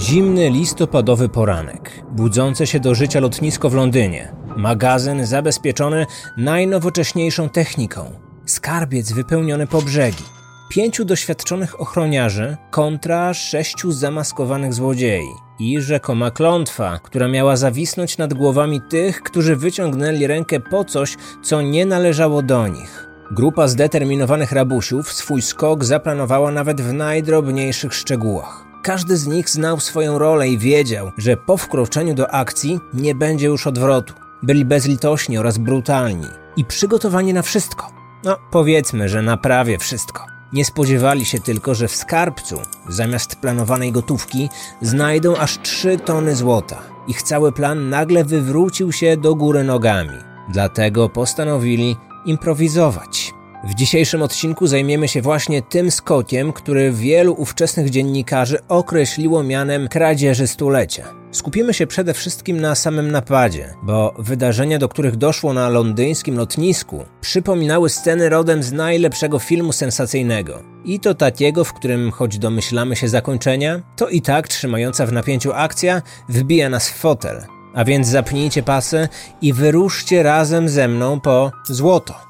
Zimny listopadowy poranek, budzące się do życia lotnisko w Londynie, magazyn zabezpieczony najnowocześniejszą techniką, skarbiec wypełniony po brzegi, pięciu doświadczonych ochroniarzy kontra sześciu zamaskowanych złodziei i rzekoma klątwa, która miała zawisnąć nad głowami tych, którzy wyciągnęli rękę po coś, co nie należało do nich. Grupa zdeterminowanych rabusiów swój skok zaplanowała nawet w najdrobniejszych szczegółach. Każdy z nich znał swoją rolę i wiedział, że po wkroczeniu do akcji nie będzie już odwrotu. Byli bezlitośni oraz brutalni i przygotowani na wszystko. No, powiedzmy, że na prawie wszystko. Nie spodziewali się tylko, że w skarbcu, zamiast planowanej gotówki, znajdą aż 3 tony złota. Ich cały plan nagle wywrócił się do góry nogami. Dlatego postanowili improwizować. W dzisiejszym odcinku zajmiemy się właśnie tym skokiem, który wielu ówczesnych dziennikarzy określiło mianem kradzieży stulecia. Skupimy się przede wszystkim na samym napadzie, bo wydarzenia, do których doszło na londyńskim lotnisku, przypominały sceny rodem z najlepszego filmu sensacyjnego. I to takiego, w którym choć domyślamy się zakończenia, to i tak trzymająca w napięciu akcja wbija nas w fotel. A więc zapnijcie pasy i wyruszcie razem ze mną po złoto.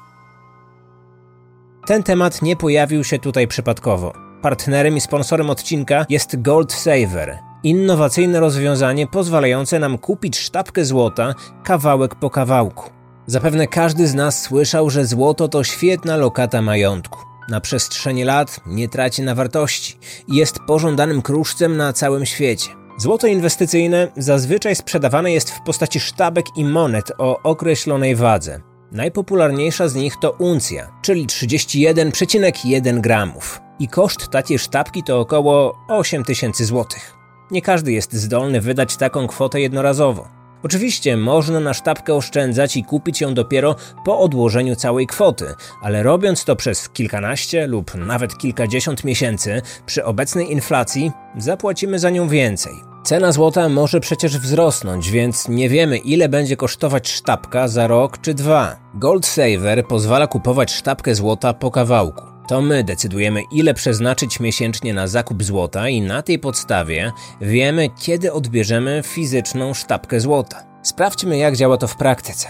Ten temat nie pojawił się tutaj przypadkowo. Partnerem i sponsorem odcinka jest Gold Saver, innowacyjne rozwiązanie pozwalające nam kupić sztabkę złota kawałek po kawałku. Zapewne każdy z nas słyszał, że złoto to świetna lokata majątku. Na przestrzeni lat nie traci na wartości i jest pożądanym kruszcem na całym świecie. Złoto inwestycyjne zazwyczaj sprzedawane jest w postaci sztabek i monet o określonej wadze. Najpopularniejsza z nich to uncja, czyli 31,1 gramów. I koszt takiej sztabki to około 8 tysięcy złotych. Nie każdy jest zdolny wydać taką kwotę jednorazowo. Oczywiście można na sztabkę oszczędzać i kupić ją dopiero po odłożeniu całej kwoty, ale robiąc to przez kilkanaście lub nawet kilkadziesiąt miesięcy, przy obecnej inflacji zapłacimy za nią więcej. Cena złota może przecież wzrosnąć, więc nie wiemy ile będzie kosztować sztabka za rok czy dwa. Gold Saver pozwala kupować sztabkę złota po kawałku. To my decydujemy, ile przeznaczyć miesięcznie na zakup złota, i na tej podstawie wiemy, kiedy odbierzemy fizyczną sztabkę złota. Sprawdźmy, jak działa to w praktyce.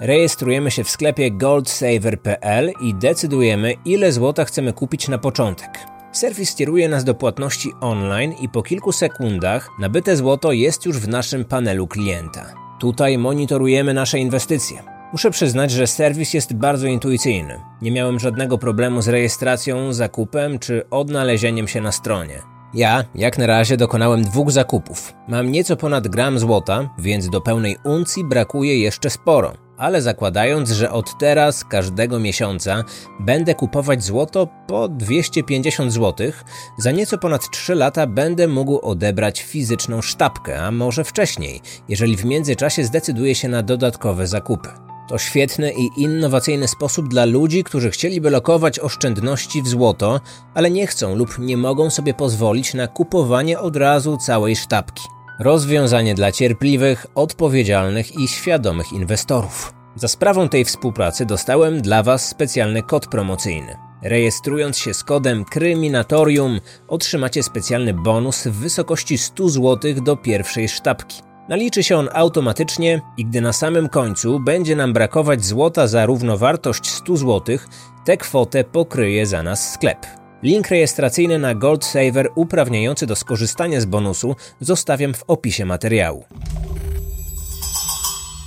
Rejestrujemy się w sklepie goldsaver.pl i decydujemy, ile złota chcemy kupić na początek. Serwis kieruje nas do płatności online i po kilku sekundach nabyte złoto jest już w naszym panelu klienta. Tutaj monitorujemy nasze inwestycje. Muszę przyznać, że serwis jest bardzo intuicyjny. Nie miałem żadnego problemu z rejestracją, zakupem czy odnalezieniem się na stronie. Ja, jak na razie, dokonałem dwóch zakupów. Mam nieco ponad gram złota, więc do pełnej uncji brakuje jeszcze sporo ale zakładając, że od teraz każdego miesiąca będę kupować złoto po 250 zł, za nieco ponad 3 lata będę mógł odebrać fizyczną sztabkę, a może wcześniej, jeżeli w międzyczasie zdecyduję się na dodatkowe zakupy. To świetny i innowacyjny sposób dla ludzi, którzy chcieliby lokować oszczędności w złoto, ale nie chcą lub nie mogą sobie pozwolić na kupowanie od razu całej sztabki. Rozwiązanie dla cierpliwych, odpowiedzialnych i świadomych inwestorów. Za sprawą tej współpracy dostałem dla Was specjalny kod promocyjny. Rejestrując się z kodem Kryminatorium otrzymacie specjalny bonus w wysokości 100 zł do pierwszej sztabki. Naliczy się on automatycznie i gdy na samym końcu będzie nam brakować złota za równowartość 100 zł, tę kwotę pokryje za nas sklep. Link rejestracyjny na Gold Saver uprawniający do skorzystania z bonusu zostawiam w opisie materiału.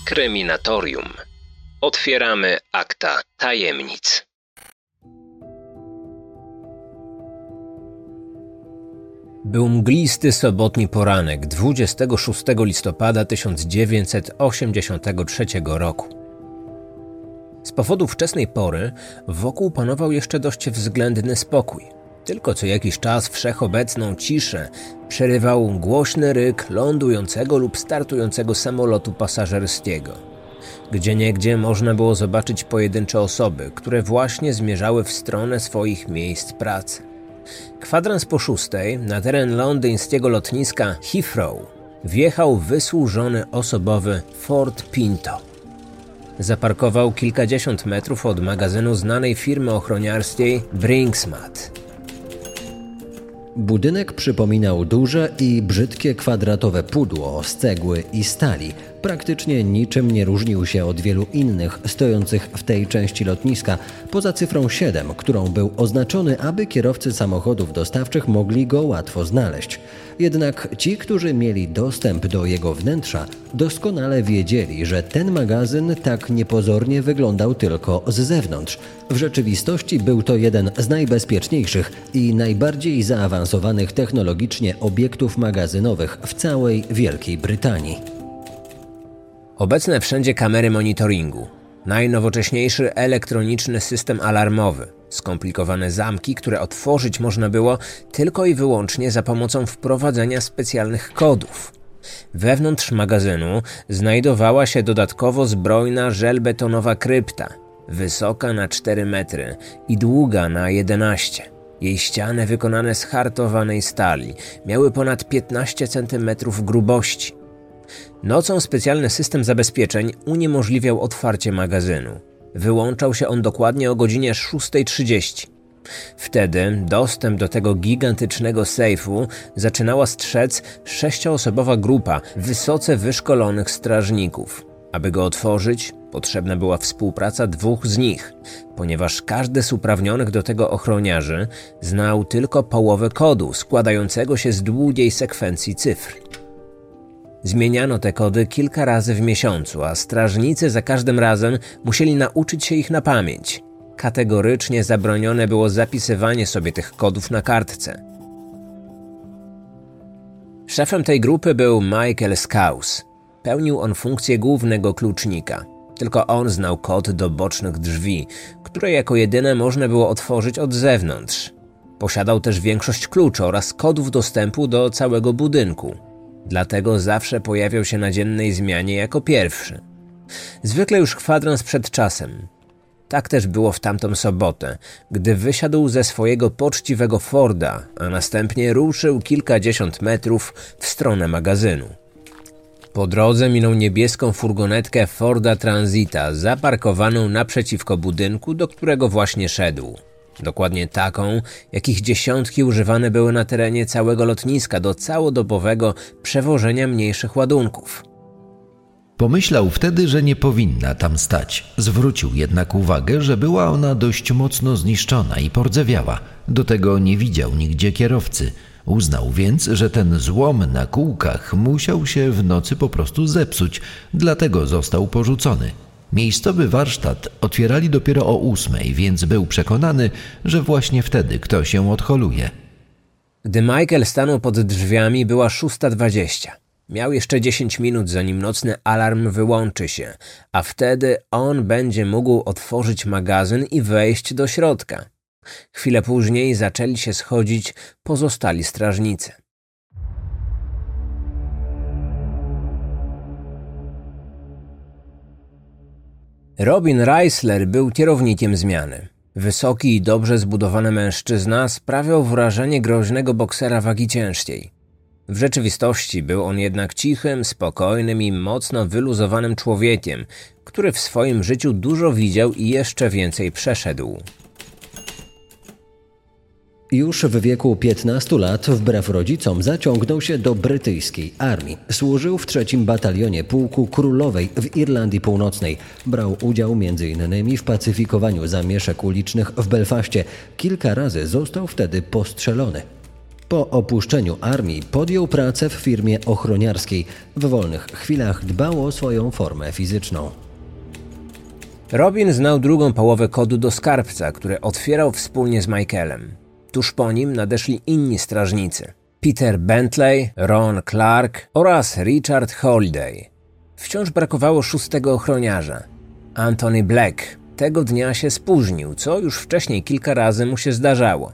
Kryminatorium. Otwieramy akta tajemnic. Był mglisty sobotni poranek 26 listopada 1983 roku. Z powodu wczesnej pory wokół panował jeszcze dość względny spokój. Tylko co jakiś czas wszechobecną ciszę przerywał głośny ryk lądującego lub startującego samolotu pasażerskiego. Gdzie niegdzie można było zobaczyć pojedyncze osoby, które właśnie zmierzały w stronę swoich miejsc pracy. Kwadrans po szóstej na teren londyńskiego lotniska Heathrow wjechał wysłużony osobowy Ford Pinto. Zaparkował kilkadziesiąt metrów od magazynu znanej firmy ochroniarskiej Brinksmat. Budynek przypominał duże i brzydkie kwadratowe pudło z cegły i stali. Praktycznie niczym nie różnił się od wielu innych stojących w tej części lotniska, poza cyfrą 7, którą był oznaczony, aby kierowcy samochodów dostawczych mogli go łatwo znaleźć. Jednak ci, którzy mieli dostęp do jego wnętrza, doskonale wiedzieli, że ten magazyn tak niepozornie wyglądał tylko z zewnątrz. W rzeczywistości był to jeden z najbezpieczniejszych i najbardziej zaawansowanych technologicznie obiektów magazynowych w całej Wielkiej Brytanii. Obecne wszędzie kamery monitoringu, najnowocześniejszy elektroniczny system alarmowy, skomplikowane zamki, które otworzyć można było tylko i wyłącznie za pomocą wprowadzenia specjalnych kodów. Wewnątrz magazynu znajdowała się dodatkowo zbrojna żelbetonowa krypta, wysoka na 4 metry i długa na 11. Jej ściany wykonane z hartowanej stali miały ponad 15 cm grubości. Nocą specjalny system zabezpieczeń uniemożliwiał otwarcie magazynu. Wyłączał się on dokładnie o godzinie 6.30. Wtedy dostęp do tego gigantycznego sejfu zaczynała strzec sześcioosobowa grupa wysoce wyszkolonych strażników. Aby go otworzyć, potrzebna była współpraca dwóch z nich, ponieważ każdy z uprawnionych do tego ochroniarzy znał tylko połowę kodu składającego się z długiej sekwencji cyfr. Zmieniano te kody kilka razy w miesiącu, a strażnicy za każdym razem musieli nauczyć się ich na pamięć. Kategorycznie zabronione było zapisywanie sobie tych kodów na kartce. Szefem tej grupy był Michael Scouse. Pełnił on funkcję głównego klucznika. Tylko on znał kod do bocznych drzwi, które jako jedyne można było otworzyć od zewnątrz. Posiadał też większość kluczy oraz kodów dostępu do całego budynku. Dlatego zawsze pojawiał się na dziennej zmianie jako pierwszy. Zwykle już kwadrans przed czasem. Tak też było w tamtą sobotę, gdy wysiadł ze swojego poczciwego Forda, a następnie ruszył kilkadziesiąt metrów w stronę magazynu. Po drodze minął niebieską furgonetkę Forda Transita zaparkowaną naprzeciwko budynku, do którego właśnie szedł. Dokładnie taką, jakich dziesiątki używane były na terenie całego lotniska do całodobowego przewożenia mniejszych ładunków. Pomyślał wtedy, że nie powinna tam stać. Zwrócił jednak uwagę, że była ona dość mocno zniszczona i pordzewiała. Do tego nie widział nigdzie kierowcy. Uznał więc, że ten złom na kółkach musiał się w nocy po prostu zepsuć, dlatego został porzucony. Miejscowy warsztat otwierali dopiero o ósmej, więc był przekonany, że właśnie wtedy ktoś się odholuje. Gdy Michael stanął pod drzwiami, była szósta dwadzieścia. Miał jeszcze dziesięć minut, zanim nocny alarm wyłączy się, a wtedy on będzie mógł otworzyć magazyn i wejść do środka. Chwilę później zaczęli się schodzić pozostali strażnicy. Robin Reisler był kierownikiem zmiany. Wysoki i dobrze zbudowany mężczyzna sprawiał wrażenie groźnego boksera wagi ciężkiej. W rzeczywistości był on jednak cichym, spokojnym i mocno wyluzowanym człowiekiem, który w swoim życiu dużo widział i jeszcze więcej przeszedł. Już w wieku 15 lat, wbrew rodzicom, zaciągnął się do brytyjskiej armii. Służył w trzecim batalionie Pułku Królowej w Irlandii Północnej. Brał udział m.in. w pacyfikowaniu zamieszek ulicznych w Belfaście. Kilka razy został wtedy postrzelony. Po opuszczeniu armii podjął pracę w firmie ochroniarskiej. W wolnych chwilach dbał o swoją formę fizyczną. Robin znał drugą połowę kodu do skarbca, który otwierał wspólnie z Michaelem. Tuż po nim nadeszli inni strażnicy. Peter Bentley, Ron Clark oraz Richard Holiday. Wciąż brakowało szóstego ochroniarza. Anthony Black tego dnia się spóźnił, co już wcześniej kilka razy mu się zdarzało.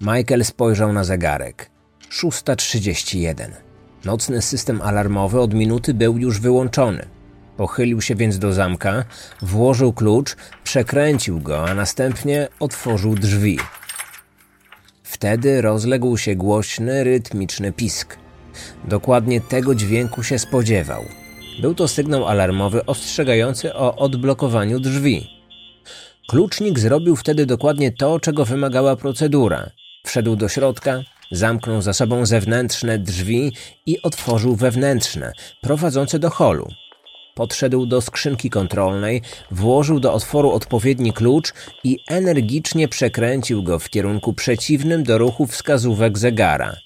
Michael spojrzał na zegarek. 6.31. Nocny system alarmowy od minuty był już wyłączony. Pochylił się więc do zamka, włożył klucz, przekręcił go, a następnie otworzył drzwi. Wtedy rozległ się głośny, rytmiczny pisk. Dokładnie tego dźwięku się spodziewał. Był to sygnał alarmowy ostrzegający o odblokowaniu drzwi. Klucznik zrobił wtedy dokładnie to, czego wymagała procedura. Wszedł do środka, Zamknął za sobą zewnętrzne drzwi i otworzył wewnętrzne, prowadzące do holu. Podszedł do skrzynki kontrolnej, włożył do otworu odpowiedni klucz i energicznie przekręcił go w kierunku przeciwnym do ruchu wskazówek zegara.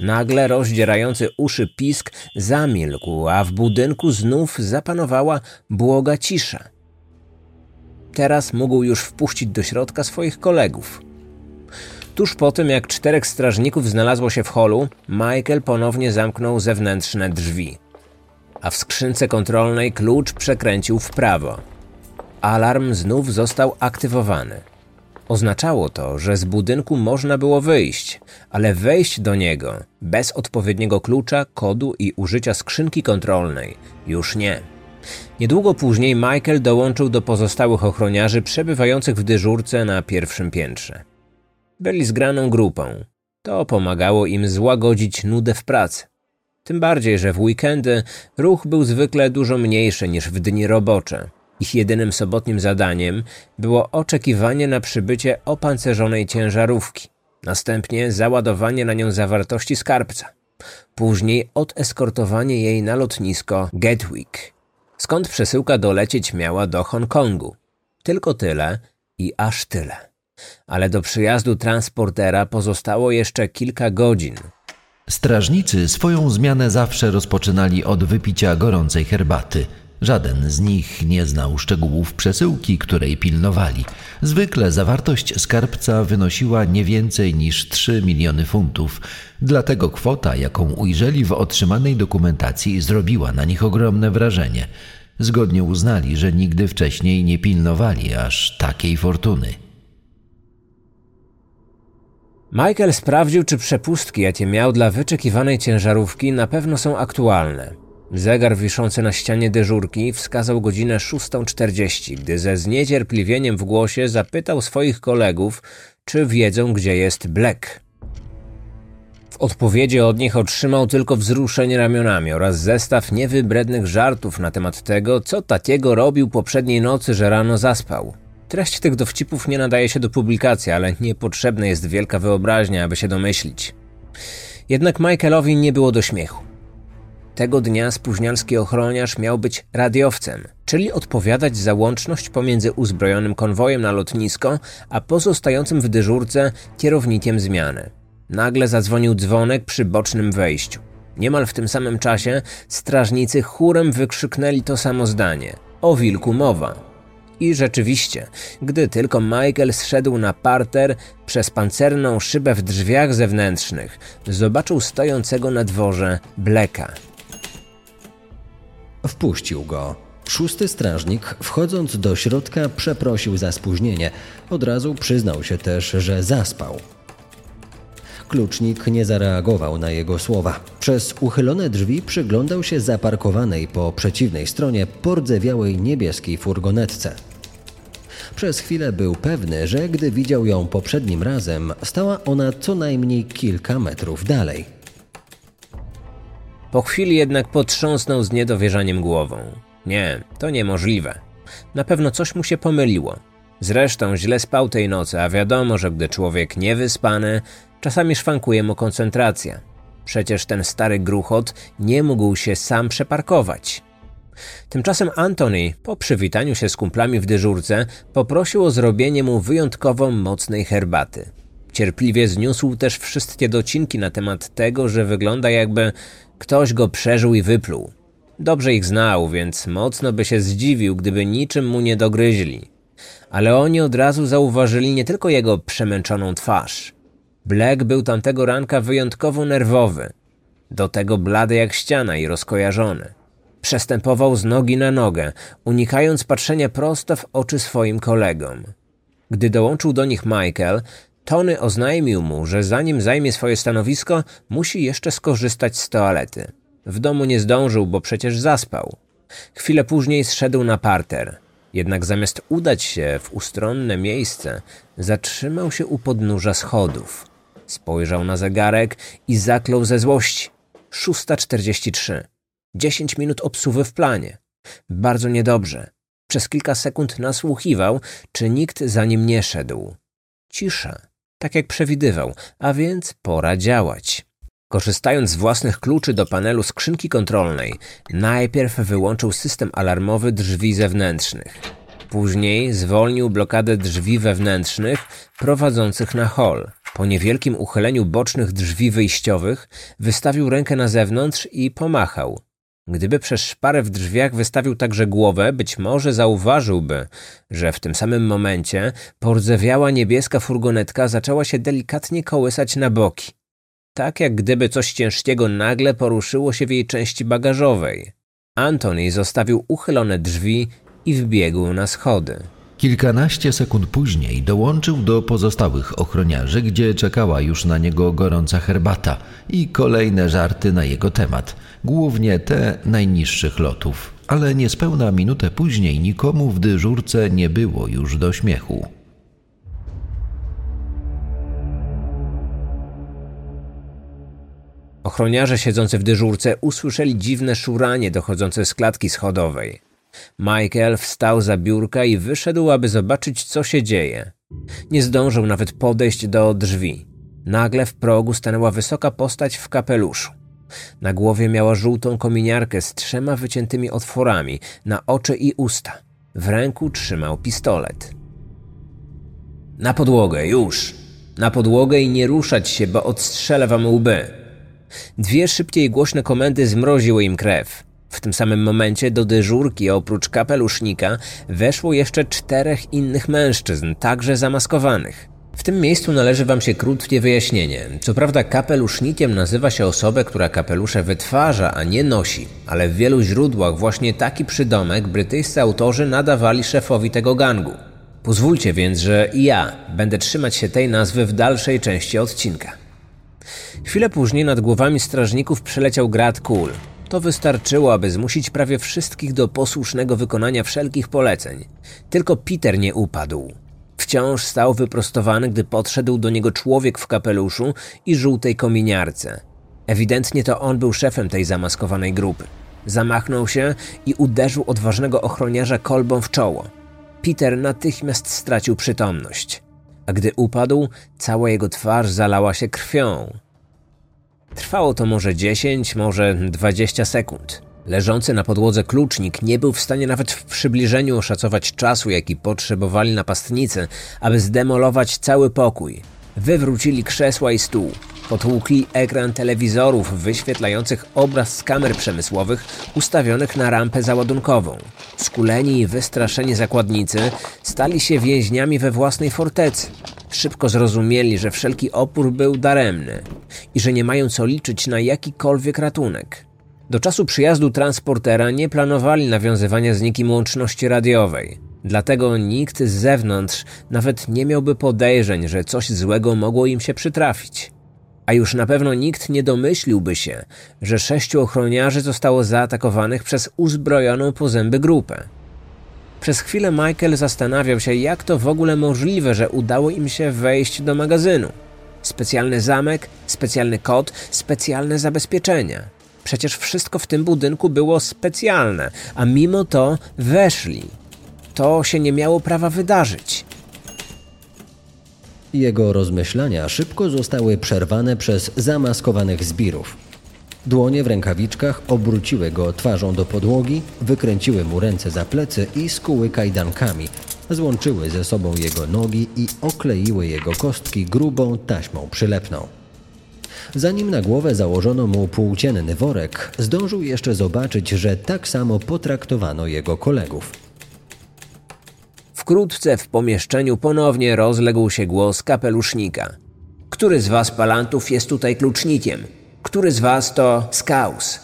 Nagle rozdzierający uszy pisk zamilkł, a w budynku znów zapanowała błoga cisza. Teraz mógł już wpuścić do środka swoich kolegów. Tuż po tym, jak czterech strażników znalazło się w holu, Michael ponownie zamknął zewnętrzne drzwi. A w skrzynce kontrolnej klucz przekręcił w prawo. Alarm znów został aktywowany. Oznaczało to, że z budynku można było wyjść, ale wejść do niego bez odpowiedniego klucza, kodu i użycia skrzynki kontrolnej już nie. Niedługo później Michael dołączył do pozostałych ochroniarzy przebywających w dyżurce na pierwszym piętrze. Byli zgraną grupą. To pomagało im złagodzić nudę w pracy. Tym bardziej, że w weekendy ruch był zwykle dużo mniejszy niż w dni robocze. Ich jedynym sobotnim zadaniem było oczekiwanie na przybycie opancerzonej ciężarówki, następnie załadowanie na nią zawartości skarbca, później odeskortowanie jej na lotnisko Gatwick, skąd przesyłka dolecieć miała do Hongkongu. Tylko tyle i aż tyle. Ale do przyjazdu transportera pozostało jeszcze kilka godzin. Strażnicy swoją zmianę zawsze rozpoczynali od wypicia gorącej herbaty – Żaden z nich nie znał szczegółów przesyłki, której pilnowali. Zwykle zawartość skarbca wynosiła nie więcej niż 3 miliony funtów, dlatego kwota, jaką ujrzeli w otrzymanej dokumentacji, zrobiła na nich ogromne wrażenie. Zgodnie uznali, że nigdy wcześniej nie pilnowali aż takiej fortuny. Michael sprawdził, czy przepustki, jakie miał dla wyczekiwanej ciężarówki, na pewno są aktualne. Zegar wiszący na ścianie dyżurki wskazał godzinę 6.40, gdy ze zniecierpliwieniem w głosie zapytał swoich kolegów, czy wiedzą, gdzie jest Black. W odpowiedzi od nich otrzymał tylko wzruszenie ramionami oraz zestaw niewybrednych żartów na temat tego, co takiego robił poprzedniej nocy, że rano zaspał. Treść tych dowcipów nie nadaje się do publikacji, ale niepotrzebna jest wielka wyobraźnia, aby się domyślić. Jednak Michaelowi nie było do śmiechu. Tego dnia spóźnialski ochroniarz miał być radiowcem, czyli odpowiadać za łączność pomiędzy uzbrojonym konwojem na lotnisko, a pozostającym w dyżurce kierownikiem zmiany. Nagle zadzwonił dzwonek przy bocznym wejściu. Niemal w tym samym czasie strażnicy chórem wykrzyknęli to samo zdanie. O wilku mowa. I rzeczywiście, gdy tylko Michael zszedł na parter przez pancerną szybę w drzwiach zewnętrznych, zobaczył stojącego na dworze Bleka. Wpuścił go. Szósty strażnik, wchodząc do środka, przeprosił za spóźnienie. Od razu przyznał się też, że zaspał. Klucznik nie zareagował na jego słowa. Przez uchylone drzwi przyglądał się zaparkowanej po przeciwnej stronie pordzewiałej niebieskiej furgonetce. Przez chwilę był pewny, że gdy widział ją poprzednim razem, stała ona co najmniej kilka metrów dalej. Po chwili jednak potrząsnął z niedowierzaniem głową. Nie, to niemożliwe. Na pewno coś mu się pomyliło. Zresztą źle spał tej nocy, a wiadomo, że gdy człowiek niewyspany, czasami szwankuje mu koncentracja. Przecież ten stary gruchot nie mógł się sam przeparkować. Tymczasem Antony, po przywitaniu się z kumplami w dyżurce, poprosił o zrobienie mu wyjątkowo mocnej herbaty. Cierpliwie zniósł też wszystkie docinki na temat tego, że wygląda jakby Ktoś go przeżył i wypluł. Dobrze ich znał, więc mocno by się zdziwił, gdyby niczym mu nie dogryźli. Ale oni od razu zauważyli nie tylko jego przemęczoną twarz. Black był tamtego ranka wyjątkowo nerwowy. Do tego blady jak ściana i rozkojarzony. Przestępował z nogi na nogę, unikając patrzenia prosto w oczy swoim kolegom. Gdy dołączył do nich Michael, Tony oznajmił mu, że zanim zajmie swoje stanowisko, musi jeszcze skorzystać z toalety. W domu nie zdążył, bo przecież zaspał. Chwilę później zszedł na parter. Jednak zamiast udać się w ustronne miejsce, zatrzymał się u podnóża schodów. Spojrzał na zegarek i zaklął ze złości. 6.43. Dziesięć minut obsuwy w planie. Bardzo niedobrze. Przez kilka sekund nasłuchiwał, czy nikt za nim nie szedł. Cisza. Tak jak przewidywał, a więc pora działać. Korzystając z własnych kluczy do panelu skrzynki kontrolnej, najpierw wyłączył system alarmowy drzwi zewnętrznych. Później zwolnił blokadę drzwi wewnętrznych prowadzących na hol. Po niewielkim uchyleniu bocznych drzwi wyjściowych wystawił rękę na zewnątrz i pomachał. Gdyby przez szparę w drzwiach wystawił także głowę, być może zauważyłby, że w tym samym momencie pordzewiała niebieska furgonetka zaczęła się delikatnie kołysać na boki. Tak jak gdyby coś ciężkiego nagle poruszyło się w jej części bagażowej. Antoni zostawił uchylone drzwi i wbiegł na schody. Kilkanaście sekund później dołączył do pozostałych ochroniarzy, gdzie czekała już na niego gorąca herbata i kolejne żarty na jego temat, głównie te najniższych lotów. Ale niespełna minutę później nikomu w dyżurce nie było już do śmiechu. Ochroniarze siedzący w dyżurce usłyszeli dziwne szuranie dochodzące z klatki schodowej. Michael wstał za biurka i wyszedł, aby zobaczyć, co się dzieje. Nie zdążył nawet podejść do drzwi. Nagle w progu stanęła wysoka postać w kapeluszu. Na głowie miała żółtą kominiarkę z trzema wyciętymi otworami na oczy i usta. W ręku trzymał pistolet. Na podłogę, już! Na podłogę i nie ruszać się, bo odstrzelę wam łby. Dwie szybkie i głośne komendy zmroziły im krew. W tym samym momencie do dyżurki oprócz kapelusznika weszło jeszcze czterech innych mężczyzn, także zamaskowanych. W tym miejscu należy Wam się krótkie wyjaśnienie. Co prawda kapelusznikiem nazywa się osobę, która kapelusze wytwarza, a nie nosi, ale w wielu źródłach właśnie taki przydomek brytyjscy autorzy nadawali szefowi tego gangu. Pozwólcie więc, że i ja będę trzymać się tej nazwy w dalszej części odcinka. Chwilę później nad głowami strażników przeleciał grad kul. To wystarczyło, aby zmusić prawie wszystkich do posłusznego wykonania wszelkich poleceń. Tylko Peter nie upadł. Wciąż stał wyprostowany, gdy podszedł do niego człowiek w kapeluszu i żółtej kominiarce. Ewidentnie to on był szefem tej zamaskowanej grupy. Zamachnął się i uderzył odważnego ochroniarza kolbą w czoło. Peter natychmiast stracił przytomność, a gdy upadł, cała jego twarz zalała się krwią. Trwało to może 10, może 20 sekund. Leżący na podłodze klucznik nie był w stanie nawet w przybliżeniu oszacować czasu, jaki potrzebowali napastnicy, aby zdemolować cały pokój. Wywrócili krzesła i stół. Potłukli ekran telewizorów wyświetlających obraz z kamer przemysłowych ustawionych na rampę załadunkową. Skuleni i wystraszeni zakładnicy stali się więźniami we własnej fortecy. Szybko zrozumieli, że wszelki opór był daremny i że nie mają co liczyć na jakikolwiek ratunek. Do czasu przyjazdu transportera nie planowali nawiązywania z nikim łączności radiowej. Dlatego nikt z zewnątrz nawet nie miałby podejrzeń, że coś złego mogło im się przytrafić. A już na pewno nikt nie domyśliłby się, że sześciu ochroniarzy zostało zaatakowanych przez uzbrojoną po zęby grupę. Przez chwilę Michael zastanawiał się, jak to w ogóle możliwe, że udało im się wejść do magazynu. Specjalny zamek, specjalny kod, specjalne zabezpieczenia. Przecież wszystko w tym budynku było specjalne, a mimo to weszli. To się nie miało prawa wydarzyć. Jego rozmyślania szybko zostały przerwane przez zamaskowanych zbirów. Dłonie w rękawiczkach obróciły go twarzą do podłogi, wykręciły mu ręce za plecy i skuły kajdankami. Złączyły ze sobą jego nogi i okleiły jego kostki grubą taśmą przylepną. Zanim na głowę założono mu płócienny worek, zdążył jeszcze zobaczyć, że tak samo potraktowano jego kolegów. Wkrótce w pomieszczeniu ponownie rozległ się głos kapelusznika. Który z was palantów jest tutaj klucznikiem? Który z was to Skaus?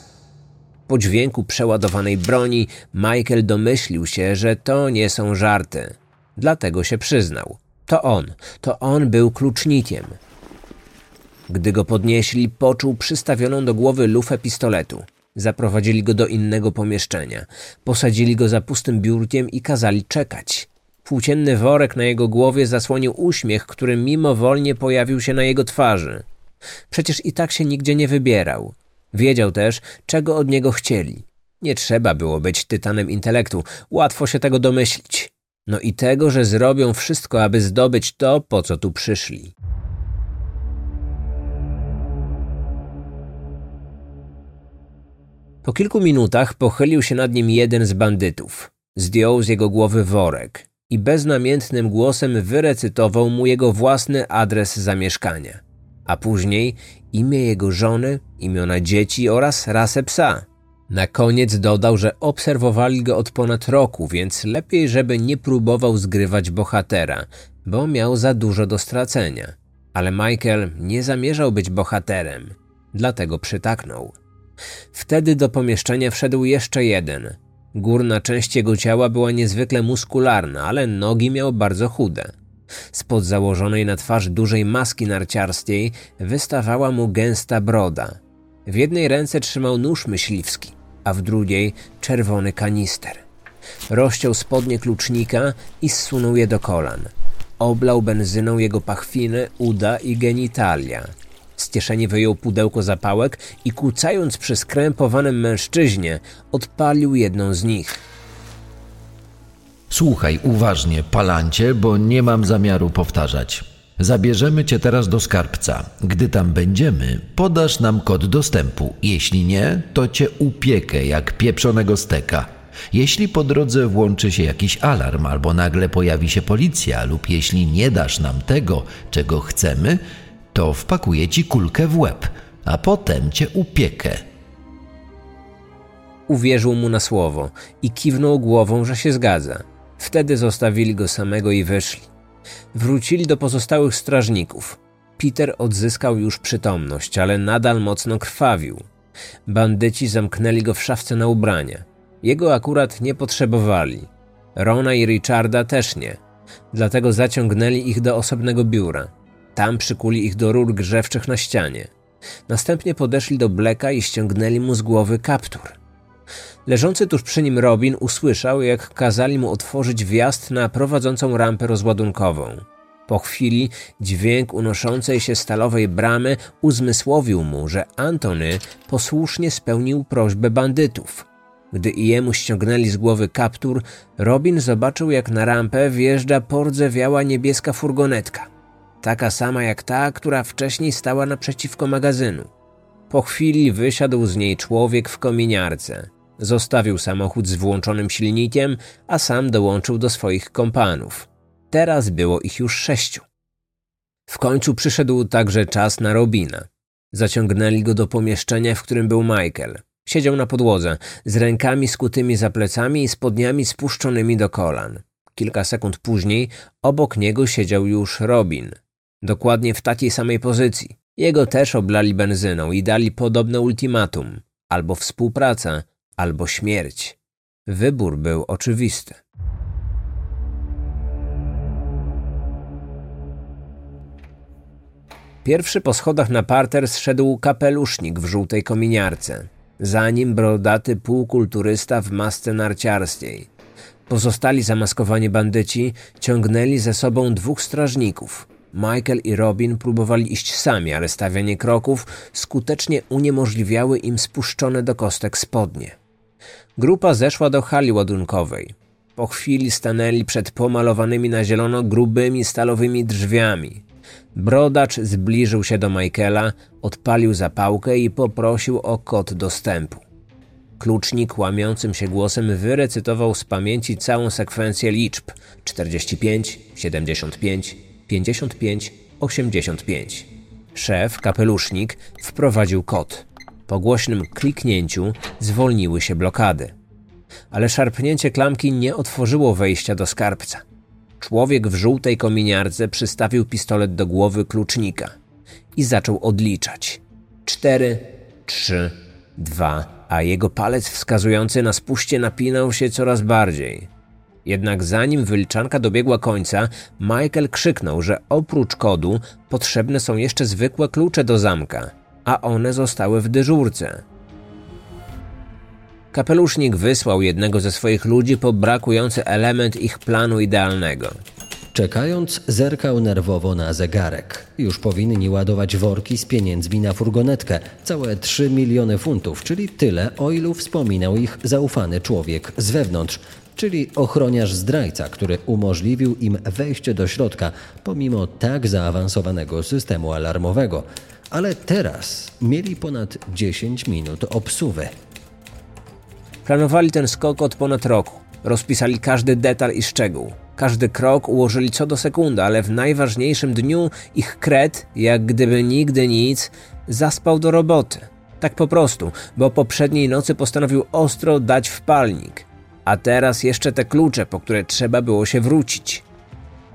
Po dźwięku przeładowanej broni Michael domyślił się, że to nie są żarty. Dlatego się przyznał. To on, to on był klucznikiem. Gdy go podnieśli, poczuł przystawioną do głowy lufę pistoletu. Zaprowadzili go do innego pomieszczenia. Posadzili go za pustym biurkiem i kazali czekać. Płócienny worek na jego głowie zasłonił uśmiech, który mimowolnie pojawił się na jego twarzy. Przecież i tak się nigdzie nie wybierał. Wiedział też, czego od niego chcieli. Nie trzeba było być tytanem intelektu, łatwo się tego domyślić. No i tego, że zrobią wszystko, aby zdobyć to, po co tu przyszli. Po kilku minutach pochylił się nad nim jeden z bandytów. Zdjął z jego głowy worek i beznamiętnym głosem wyrecytował mu jego własny adres zamieszkania, a później imię jego żony, imiona dzieci oraz rasę psa. Na koniec dodał, że obserwowali go od ponad roku, więc lepiej, żeby nie próbował zgrywać bohatera, bo miał za dużo do stracenia. Ale Michael nie zamierzał być bohaterem, dlatego przytaknął. Wtedy do pomieszczenia wszedł jeszcze jeden. Górna część jego ciała była niezwykle muskularna, ale nogi miał bardzo chude. Spod założonej na twarz dużej maski narciarskiej wystawała mu gęsta broda. W jednej ręce trzymał nóż myśliwski, a w drugiej czerwony kanister. Rozciął spodnie klucznika i zsunął je do kolan. Oblał benzyną jego pachwiny, uda i genitalia. Z kieszeni wyjął pudełko zapałek i kucając przy skrępowanym mężczyźnie, odpalił jedną z nich. Słuchaj uważnie, palancie, bo nie mam zamiaru powtarzać. Zabierzemy cię teraz do skarbca. Gdy tam będziemy, podasz nam kod dostępu. Jeśli nie, to cię upiekę jak pieprzonego steka. Jeśli po drodze włączy się jakiś alarm albo nagle pojawi się policja, lub jeśli nie dasz nam tego, czego chcemy, to wpakuję ci kulkę w łeb, a potem cię upiekę. Uwierzył mu na słowo i kiwnął głową, że się zgadza. Wtedy zostawili go samego i wyszli. Wrócili do pozostałych strażników. Peter odzyskał już przytomność, ale nadal mocno krwawił. Bandyci zamknęli go w szafce na ubrania. Jego akurat nie potrzebowali. Rona i Richarda też nie. Dlatego zaciągnęli ich do osobnego biura. Tam przykuli ich do rur grzewczych na ścianie. Następnie podeszli do Bleka i ściągnęli mu z głowy kaptur. Leżący tuż przy nim Robin usłyszał, jak kazali mu otworzyć wjazd na prowadzącą rampę rozładunkową. Po chwili dźwięk unoszącej się stalowej bramy uzmysłowił mu, że Antony posłusznie spełnił prośbę bandytów. Gdy i jemu ściągnęli z głowy kaptur, Robin zobaczył, jak na rampę wjeżdża pordzewiała niebieska furgonetka. Taka sama jak ta, która wcześniej stała naprzeciwko magazynu. Po chwili wysiadł z niej człowiek w kominiarce. Zostawił samochód z włączonym silnikiem, a sam dołączył do swoich kompanów. Teraz było ich już sześciu. W końcu przyszedł także czas na Robina. Zaciągnęli go do pomieszczenia, w którym był Michael. Siedział na podłodze, z rękami skutymi za plecami i spodniami spuszczonymi do kolan. Kilka sekund później obok niego siedział już Robin. Dokładnie w takiej samej pozycji. Jego też oblali benzyną i dali podobne ultimatum. Albo współpraca, albo śmierć. Wybór był oczywisty. Pierwszy po schodach na parter zszedł kapelusznik w żółtej kominiarce. Za nim brodaty półkulturysta w masce narciarskiej. Pozostali zamaskowani bandyci ciągnęli ze sobą dwóch strażników. Michael i Robin próbowali iść sami, ale stawianie kroków skutecznie uniemożliwiały im spuszczone do kostek spodnie. Grupa zeszła do hali ładunkowej. Po chwili stanęli przed pomalowanymi na zielono grubymi stalowymi drzwiami. Brodacz zbliżył się do Michaela, odpalił zapałkę i poprosił o kod dostępu. Klucznik łamiącym się głosem wyrecytował z pamięci całą sekwencję liczb 45, 75, 55, 85. Szef, kapelusznik, wprowadził kod. Po głośnym kliknięciu zwolniły się blokady. Ale szarpnięcie klamki nie otworzyło wejścia do skarbca. Człowiek w żółtej kominiarce przystawił pistolet do głowy klucznika i zaczął odliczać. Cztery, trzy, dwa, a jego palec wskazujący na spuście napinał się coraz bardziej. Jednak zanim wyliczanka dobiegła końca, Michael krzyknął, że oprócz kodu potrzebne są jeszcze zwykłe klucze do zamka, a one zostały w dyżurce. Kapelusznik wysłał jednego ze swoich ludzi po brakujący element ich planu idealnego. Czekając, zerkał nerwowo na zegarek. Już powinni ładować worki z pieniędzmi na furgonetkę. Całe 3 miliony funtów, czyli tyle, o ilu wspominał ich zaufany człowiek z wewnątrz, czyli ochroniarz zdrajca, który umożliwił im wejście do środka, pomimo tak zaawansowanego systemu alarmowego. Ale teraz mieli ponad 10 minut obsuwy. Planowali ten skok od ponad roku. Rozpisali każdy detal i szczegół. Każdy krok ułożyli co do sekundy, ale w najważniejszym dniu ich kret, jak gdyby nigdy nic, zaspał do roboty. Tak po prostu, bo poprzedniej nocy postanowił ostro dać w palnik. A teraz jeszcze te klucze, po które trzeba było się wrócić.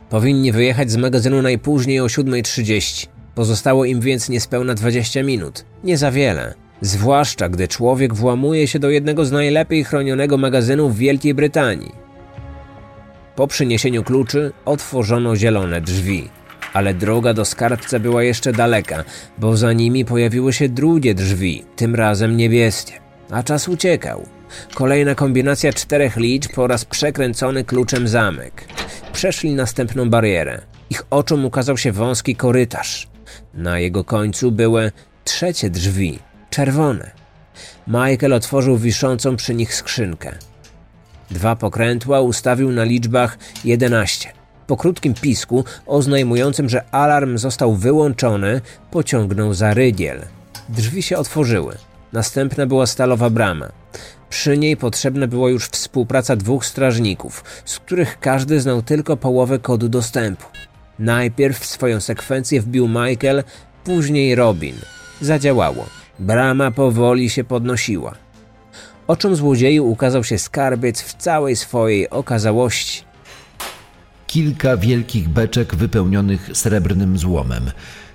Powinni wyjechać z magazynu najpóźniej o 7.30. Pozostało im więc niespełna 20 minut. Nie za wiele. Zwłaszcza gdy człowiek włamuje się do jednego z najlepiej chronionego magazynów w Wielkiej Brytanii. Po przyniesieniu kluczy otworzono zielone drzwi. Ale droga do skarbca była jeszcze daleka, bo za nimi pojawiły się drugie drzwi, tym razem niebieskie. A czas uciekał. Kolejna kombinacja czterech liczb oraz przekręcony kluczem zamek. Przeszli następną barierę. Ich oczom ukazał się wąski korytarz. Na jego końcu były trzecie drzwi, czerwone. Michael otworzył wiszącą przy nich skrzynkę. Dwa pokrętła ustawił na liczbach 11. Po krótkim pisku oznajmującym, że alarm został wyłączony, pociągnął za rygiel. Drzwi się otworzyły. Następna była stalowa brama. Przy niej potrzebna była już współpraca dwóch strażników, z których każdy znał tylko połowę kodu dostępu. Najpierw swoją sekwencję wbił Michael, później Robin. Zadziałało. Brama powoli się podnosiła. Oczom złodzieju ukazał się skarbiec w całej swojej okazałości. Kilka wielkich beczek wypełnionych srebrnym złomem.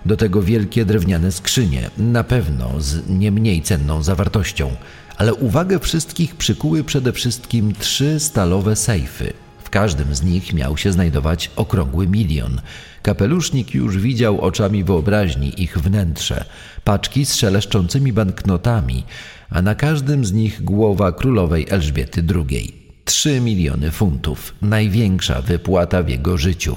Do tego wielkie drewniane skrzynie, na pewno z nie mniej cenną zawartością. Ale uwagę wszystkich przykuły przede wszystkim trzy stalowe sejfy. W każdym z nich miał się znajdować okrągły milion. Kapelusznik już widział oczami wyobraźni ich wnętrze, paczki z szeleszczącymi banknotami, a na każdym z nich głowa królowej Elżbiety II. Trzy miliony funtów, największa wypłata w jego życiu.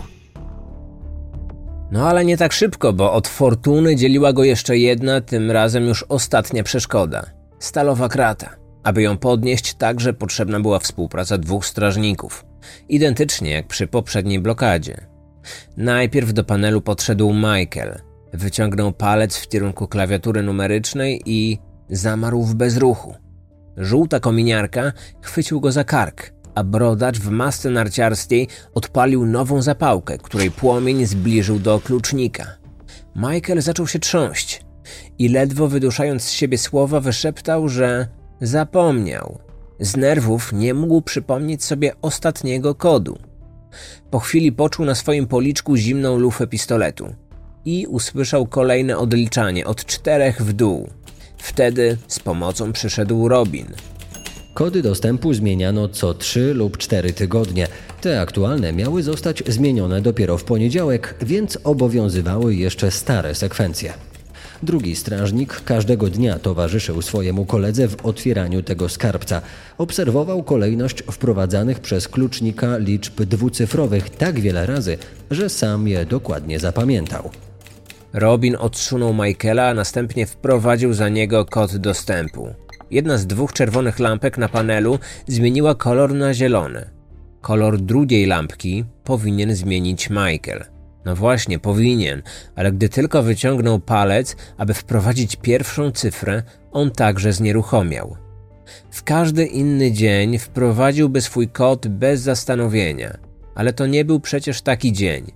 No ale nie tak szybko, bo od fortuny dzieliła go jeszcze jedna, tym razem już ostatnia przeszkoda stalowa krata. Aby ją podnieść, także potrzebna była współpraca dwóch strażników, identycznie jak przy poprzedniej blokadzie. Najpierw do panelu podszedł Michael, wyciągnął palec w kierunku klawiatury numerycznej i zamarł w bezruchu. Żółta kominiarka chwycił go za kark, a brodacz w masce narciarskiej odpalił nową zapałkę, której płomień zbliżył do klucznika. Michael zaczął się trząść i ledwo wyduszając z siebie słowa wyszeptał, że zapomniał. Z nerwów nie mógł przypomnieć sobie ostatniego kodu. Po chwili poczuł na swoim policzku zimną lufę pistoletu i usłyszał kolejne odliczanie od czterech w dół. Wtedy z pomocą przyszedł Robin. Kody dostępu zmieniano co 3 lub 4 tygodnie. Te aktualne miały zostać zmienione dopiero w poniedziałek, więc obowiązywały jeszcze stare sekwencje. Drugi strażnik każdego dnia towarzyszył swojemu koledze w otwieraniu tego skarbca. Obserwował kolejność wprowadzanych przez klucznika liczb dwucyfrowych tak wiele razy, że sam je dokładnie zapamiętał. Robin odsunął Michaela, a następnie wprowadził za niego kod dostępu. Jedna z dwóch czerwonych lampek na panelu zmieniła kolor na zielony. Kolor drugiej lampki powinien zmienić Michael. No właśnie, powinien, ale gdy tylko wyciągnął palec, aby wprowadzić pierwszą cyfrę, on także znieruchomiał. W każdy inny dzień wprowadziłby swój kod bez zastanowienia, ale to nie był przecież taki dzień.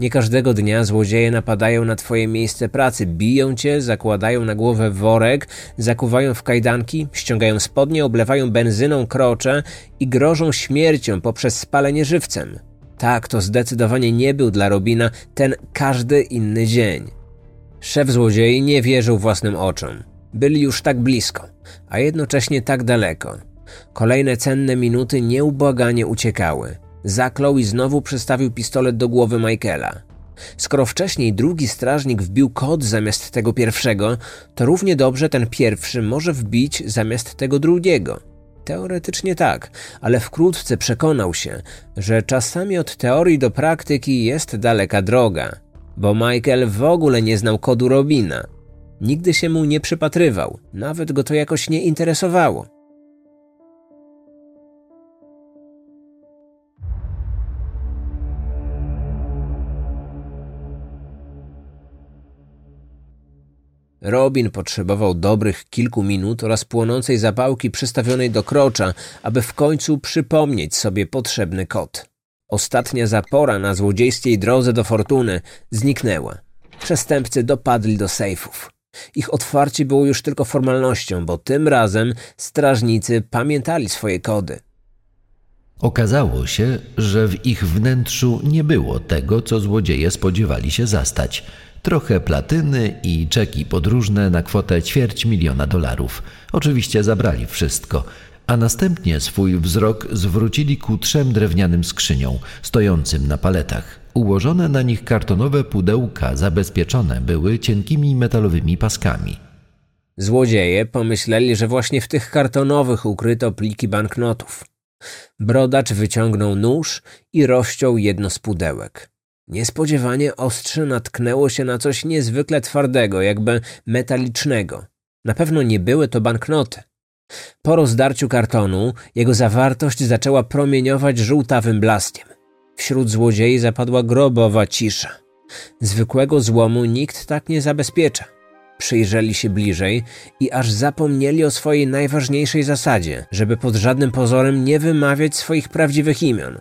Nie każdego dnia złodzieje napadają na twoje miejsce pracy, biją cię, zakładają na głowę worek, zakuwają w kajdanki, ściągają spodnie, oblewają benzyną krocze i grożą śmiercią poprzez spalenie żywcem. Tak, to zdecydowanie nie był dla Robina ten każdy inny dzień. Szef złodziei nie wierzył własnym oczom. Byli już tak blisko, a jednocześnie tak daleko. Kolejne cenne minuty nieubłaganie uciekały. Zaklął i znowu przystawił pistolet do głowy Michaela. Skoro wcześniej drugi strażnik wbił kod zamiast tego pierwszego, to równie dobrze ten pierwszy może wbić zamiast tego drugiego. Teoretycznie tak, ale wkrótce przekonał się, że czasami od teorii do praktyki jest daleka droga, bo Michael w ogóle nie znał kodu Robina. Nigdy się mu nie przypatrywał, nawet go to jakoś nie interesowało. Robin potrzebował dobrych kilku minut oraz płonącej zapałki przystawionej do krocza, aby w końcu przypomnieć sobie potrzebny kod. Ostatnia zapora na złodziejskiej drodze do fortuny zniknęła. Przestępcy dopadli do sejfów. Ich otwarcie było już tylko formalnością, bo tym razem strażnicy pamiętali swoje kody. Okazało się, że w ich wnętrzu nie było tego, co złodzieje spodziewali się zastać. Trochę platyny i czeki podróżne na kwotę ćwierć miliona dolarów. Oczywiście zabrali wszystko, a następnie swój wzrok zwrócili ku trzem drewnianym skrzyniom, stojącym na paletach. Ułożone na nich kartonowe pudełka zabezpieczone były cienkimi metalowymi paskami. Złodzieje pomyśleli, że właśnie w tych kartonowych ukryto pliki banknotów. Brodacz wyciągnął nóż i rozciął jedno z pudełek. Niespodziewanie ostrze natknęło się na coś niezwykle twardego, jakby metalicznego. Na pewno nie były to banknoty. Po rozdarciu kartonu jego zawartość zaczęła promieniować żółtawym blaskiem. Wśród złodziei zapadła grobowa cisza. Zwykłego złomu nikt tak nie zabezpiecza. Przyjrzeli się bliżej i aż zapomnieli o swojej najważniejszej zasadzie, żeby pod żadnym pozorem nie wymawiać swoich prawdziwych imion.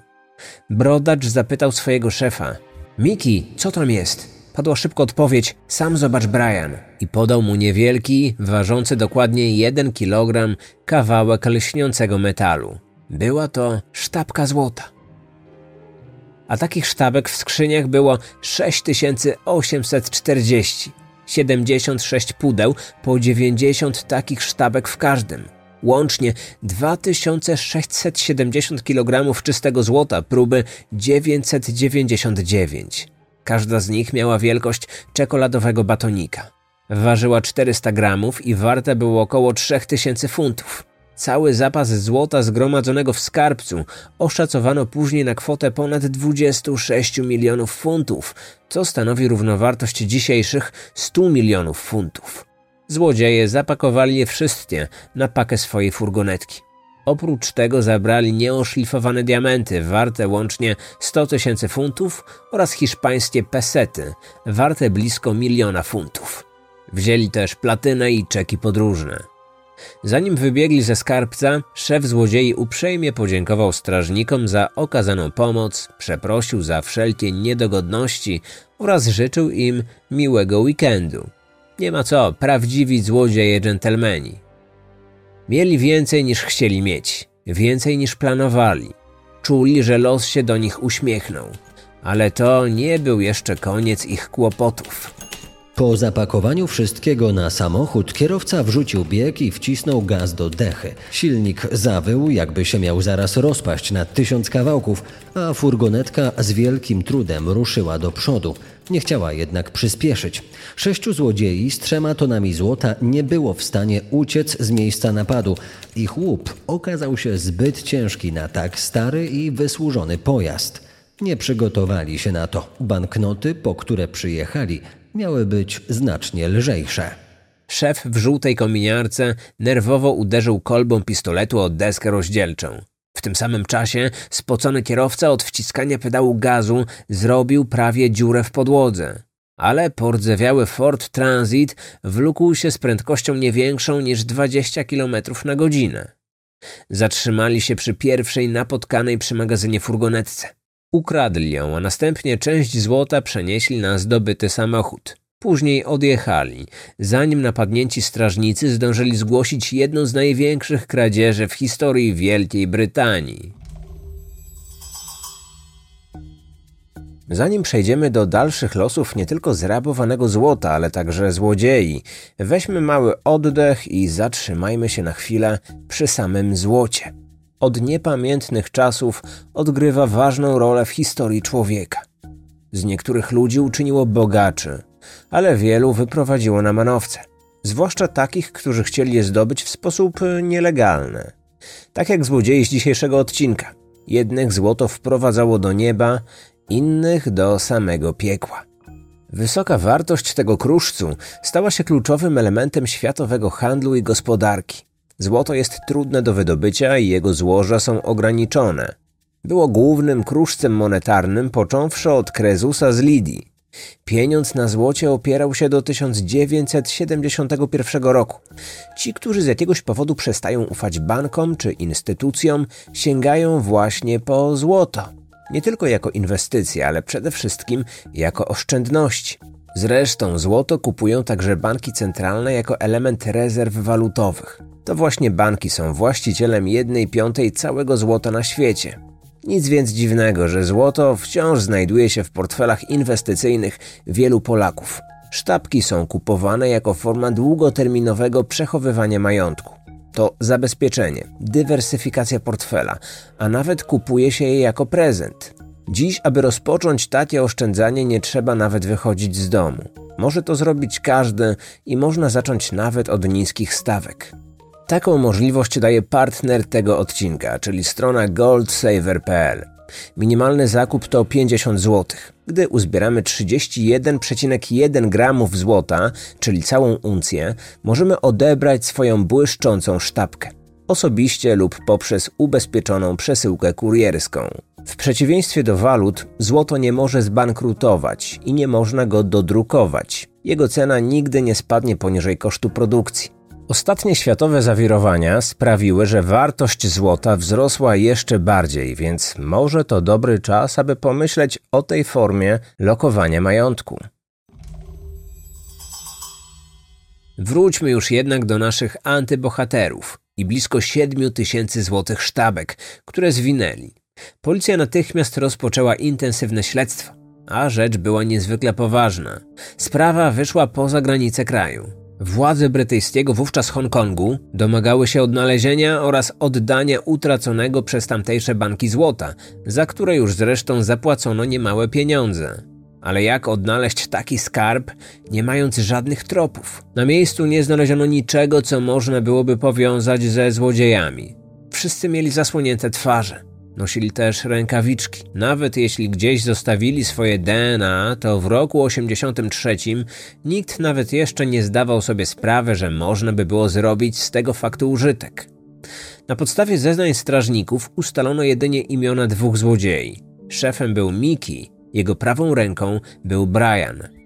Brodacz zapytał swojego szefa: Miki, co tam jest? Padła szybko odpowiedź: Sam zobacz, Brian. I podał mu niewielki, ważący dokładnie jeden kilogram, kawałek lśniącego metalu. Była to sztabka złota. A takich sztabek w skrzyniach było 6840. 76 pudeł, po 90 takich sztabek w każdym. Łącznie 2670 kg czystego złota, próby 999. Każda z nich miała wielkość czekoladowego batonika. Ważyła 400 gramów i warte było około 3000 funtów. Cały zapas złota zgromadzonego w skarbcu oszacowano później na kwotę ponad 26 milionów funtów, co stanowi równowartość dzisiejszych 100 milionów funtów. Złodzieje zapakowali je wszystkie na pakę swojej furgonetki. Oprócz tego zabrali nieoszlifowane diamenty warte łącznie 100 tysięcy funtów oraz hiszpańskie pesety warte blisko miliona funtów. Wzięli też platynę i czeki podróżne. Zanim wybiegli ze skarbca, szef złodziei uprzejmie podziękował strażnikom za okazaną pomoc, przeprosił za wszelkie niedogodności oraz życzył im miłego weekendu. Nie ma co, prawdziwi złodzieje dżentelmeni. Mieli więcej niż chcieli mieć, więcej niż planowali. Czuli, że los się do nich uśmiechnął, ale to nie był jeszcze koniec ich kłopotów. Po zapakowaniu wszystkiego na samochód, kierowca wrzucił bieg i wcisnął gaz do dechy. Silnik zawył, jakby się miał zaraz rozpaść na tysiąc kawałków, a furgonetka z wielkim trudem ruszyła do przodu. Nie chciała jednak przyspieszyć. Sześciu złodziei z trzema tonami złota nie było w stanie uciec z miejsca napadu. Ich łup okazał się zbyt ciężki na tak stary i wysłużony pojazd. Nie przygotowali się na to. Banknoty, po które przyjechali, miały być znacznie lżejsze. Szef w żółtej kominiarce nerwowo uderzył kolbą pistoletu o deskę rozdzielczą. W tym samym czasie spocony kierowca od wciskania pedału gazu zrobił prawie dziurę w podłodze. Ale pordzewiały Ford Transit wlókł się z prędkością nie większą niż 20 km na godzinę. Zatrzymali się przy pierwszej napotkanej przy magazynie furgonetce. Ukradli ją, a następnie część złota przenieśli na zdobyty samochód. Później odjechali, zanim napadnięci strażnicy zdążyli zgłosić jedną z największych kradzieży w historii Wielkiej Brytanii. Zanim przejdziemy do dalszych losów nie tylko zrabowanego złota, ale także złodziei, weźmy mały oddech i zatrzymajmy się na chwilę przy samym złocie. Od niepamiętnych czasów odgrywa ważną rolę w historii człowieka. Z niektórych ludzi uczyniło bogaczy, ale wielu wyprowadziło na manowce, zwłaszcza takich, którzy chcieli je zdobyć w sposób nielegalny. Tak jak złodziei z dzisiejszego odcinka. Jednych złoto wprowadzało do nieba, innych do samego piekła. Wysoka wartość tego kruszcu stała się kluczowym elementem światowego handlu i gospodarki. Złoto jest trudne do wydobycia i jego złoża są ograniczone. Było głównym kruszcem monetarnym począwszy od Krezusa z Lidii. Pieniądz na złocie opierał się do 1971 roku. Ci, którzy z jakiegoś powodu przestają ufać bankom czy instytucjom, sięgają właśnie po złoto. Nie tylko jako inwestycje, ale przede wszystkim jako oszczędności. Zresztą złoto kupują także banki centralne jako element rezerw walutowych. To właśnie banki są właścicielem jednej piątej całego złota na świecie. Nic więc dziwnego, że złoto wciąż znajduje się w portfelach inwestycyjnych wielu Polaków. Sztabki są kupowane jako forma długoterminowego przechowywania majątku. To zabezpieczenie, dywersyfikacja portfela, a nawet kupuje się je jako prezent. Dziś, aby rozpocząć takie oszczędzanie, nie trzeba nawet wychodzić z domu. Może to zrobić każdy i można zacząć nawet od niskich stawek. Taką możliwość daje partner tego odcinka, czyli strona goldsaver.pl. Minimalny zakup to 50 zł. Gdy uzbieramy 31,1 gramów złota, czyli całą uncję, możemy odebrać swoją błyszczącą sztabkę. Osobiście lub poprzez ubezpieczoną przesyłkę kurierską. W przeciwieństwie do walut, złoto nie może zbankrutować i nie można go dodrukować. Jego cena nigdy nie spadnie poniżej kosztu produkcji. Ostatnie światowe zawirowania sprawiły, że wartość złota wzrosła jeszcze bardziej, więc może to dobry czas, aby pomyśleć o tej formie lokowania majątku. Wróćmy już jednak do naszych antybohaterów i blisko 7 tysięcy złotych sztabek, które zwinęli. Policja natychmiast rozpoczęła intensywne śledztwo, a rzecz była niezwykle poważna. Sprawa wyszła poza granice kraju. Władze brytyjskiego wówczas Hongkongu domagały się odnalezienia oraz oddania utraconego przez tamtejsze banki złota, za które już zresztą zapłacono niemałe pieniądze. Ale jak odnaleźć taki skarb, nie mając żadnych tropów? Na miejscu nie znaleziono niczego, co można byłoby powiązać ze złodziejami. Wszyscy mieli zasłonięte twarze. Nosili też rękawiczki. Nawet jeśli gdzieś zostawili swoje DNA, to w roku 83 nikt nawet jeszcze nie zdawał sobie sprawy, że można by było zrobić z tego faktu użytek. Na podstawie zeznań strażników ustalono jedynie imiona dwóch złodziei. Szefem był Mickey, jego prawą ręką był Brian.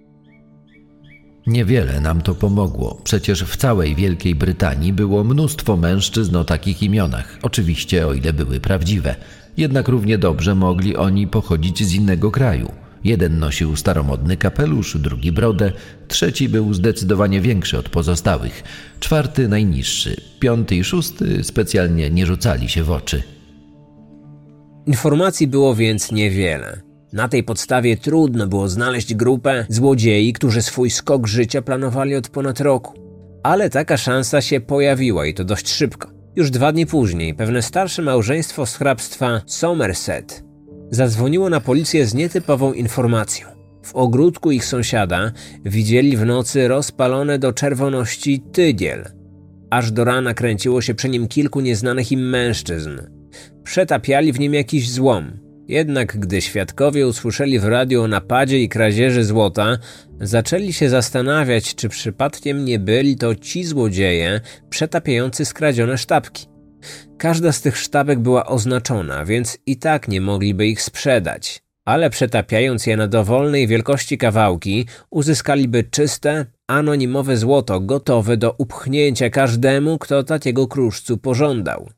Niewiele nam to pomogło. Przecież w całej Wielkiej Brytanii było mnóstwo mężczyzn o takich imionach. Oczywiście, o ile były prawdziwe. Jednak równie dobrze mogli oni pochodzić z innego kraju. Jeden nosił staromodny kapelusz, drugi brodę, trzeci był zdecydowanie większy od pozostałych, czwarty najniższy, piąty i szósty specjalnie nie rzucali się w oczy. Informacji było więc niewiele. Na tej podstawie trudno było znaleźć grupę złodziei, którzy swój skok życia planowali od ponad roku. Ale taka szansa się pojawiła i to dość szybko. Już dwa dni później pewne starsze małżeństwo z hrabstwa Somerset zadzwoniło na policję z nietypową informacją. W ogródku ich sąsiada widzieli w nocy rozpalone do czerwoności tygiel. Aż do rana kręciło się przy nim kilku nieznanych im mężczyzn. Przetapiali w nim jakiś złom. Jednak gdy świadkowie usłyszeli w radiu o napadzie i kradzieży złota, zaczęli się zastanawiać, czy przypadkiem nie byli to ci złodzieje przetapiający skradzione sztabki. Każda z tych sztabek była oznaczona, więc i tak nie mogliby ich sprzedać. Ale przetapiając je na dowolnej wielkości kawałki, uzyskaliby czyste, anonimowe złoto gotowe do upchnięcia każdemu, kto takiego kruszcu pożądał.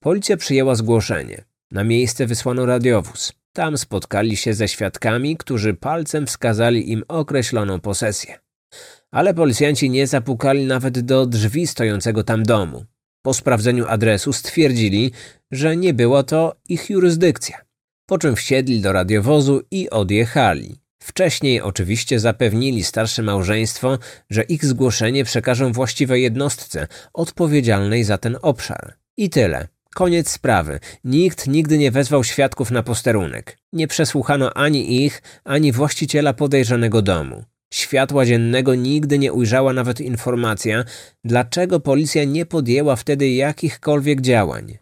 Policja przyjęła zgłoszenie. Na miejsce wysłano radiowóz. Tam spotkali się ze świadkami, którzy palcem wskazali im określoną posesję. Ale policjanci nie zapukali nawet do drzwi stojącego tam domu. Po sprawdzeniu adresu stwierdzili, że nie była to ich jurysdykcja. Po czym wsiedli do radiowozu i odjechali. Wcześniej oczywiście zapewnili starsze małżeństwo, że ich zgłoszenie przekażą właściwej jednostce odpowiedzialnej za ten obszar. I tyle. Koniec sprawy. Nikt nigdy nie wezwał świadków na posterunek. Nie przesłuchano ani ich, ani właściciela podejrzanego domu. Światła dziennego nigdy nie ujrzała nawet informacja, dlaczego policja nie podjęła wtedy jakichkolwiek działań.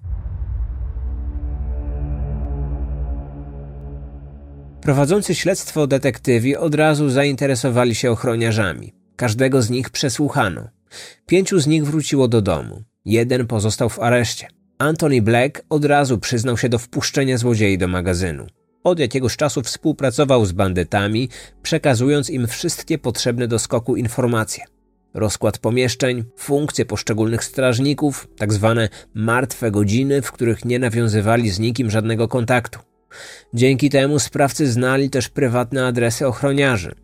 Prowadzący śledztwo detektywi od razu zainteresowali się ochroniarzami. Każdego z nich przesłuchano. Pięciu z nich wróciło do domu. Jeden pozostał w areszcie. Anthony Black od razu przyznał się do wpuszczenia złodziei do magazynu. Od jakiegoś czasu współpracował z bandytami, przekazując im wszystkie potrzebne do skoku informacje. Rozkład pomieszczeń, funkcje poszczególnych strażników, tak zwane martwe godziny, w których nie nawiązywali z nikim żadnego kontaktu. Dzięki temu sprawcy znali też prywatne adresy ochroniarzy.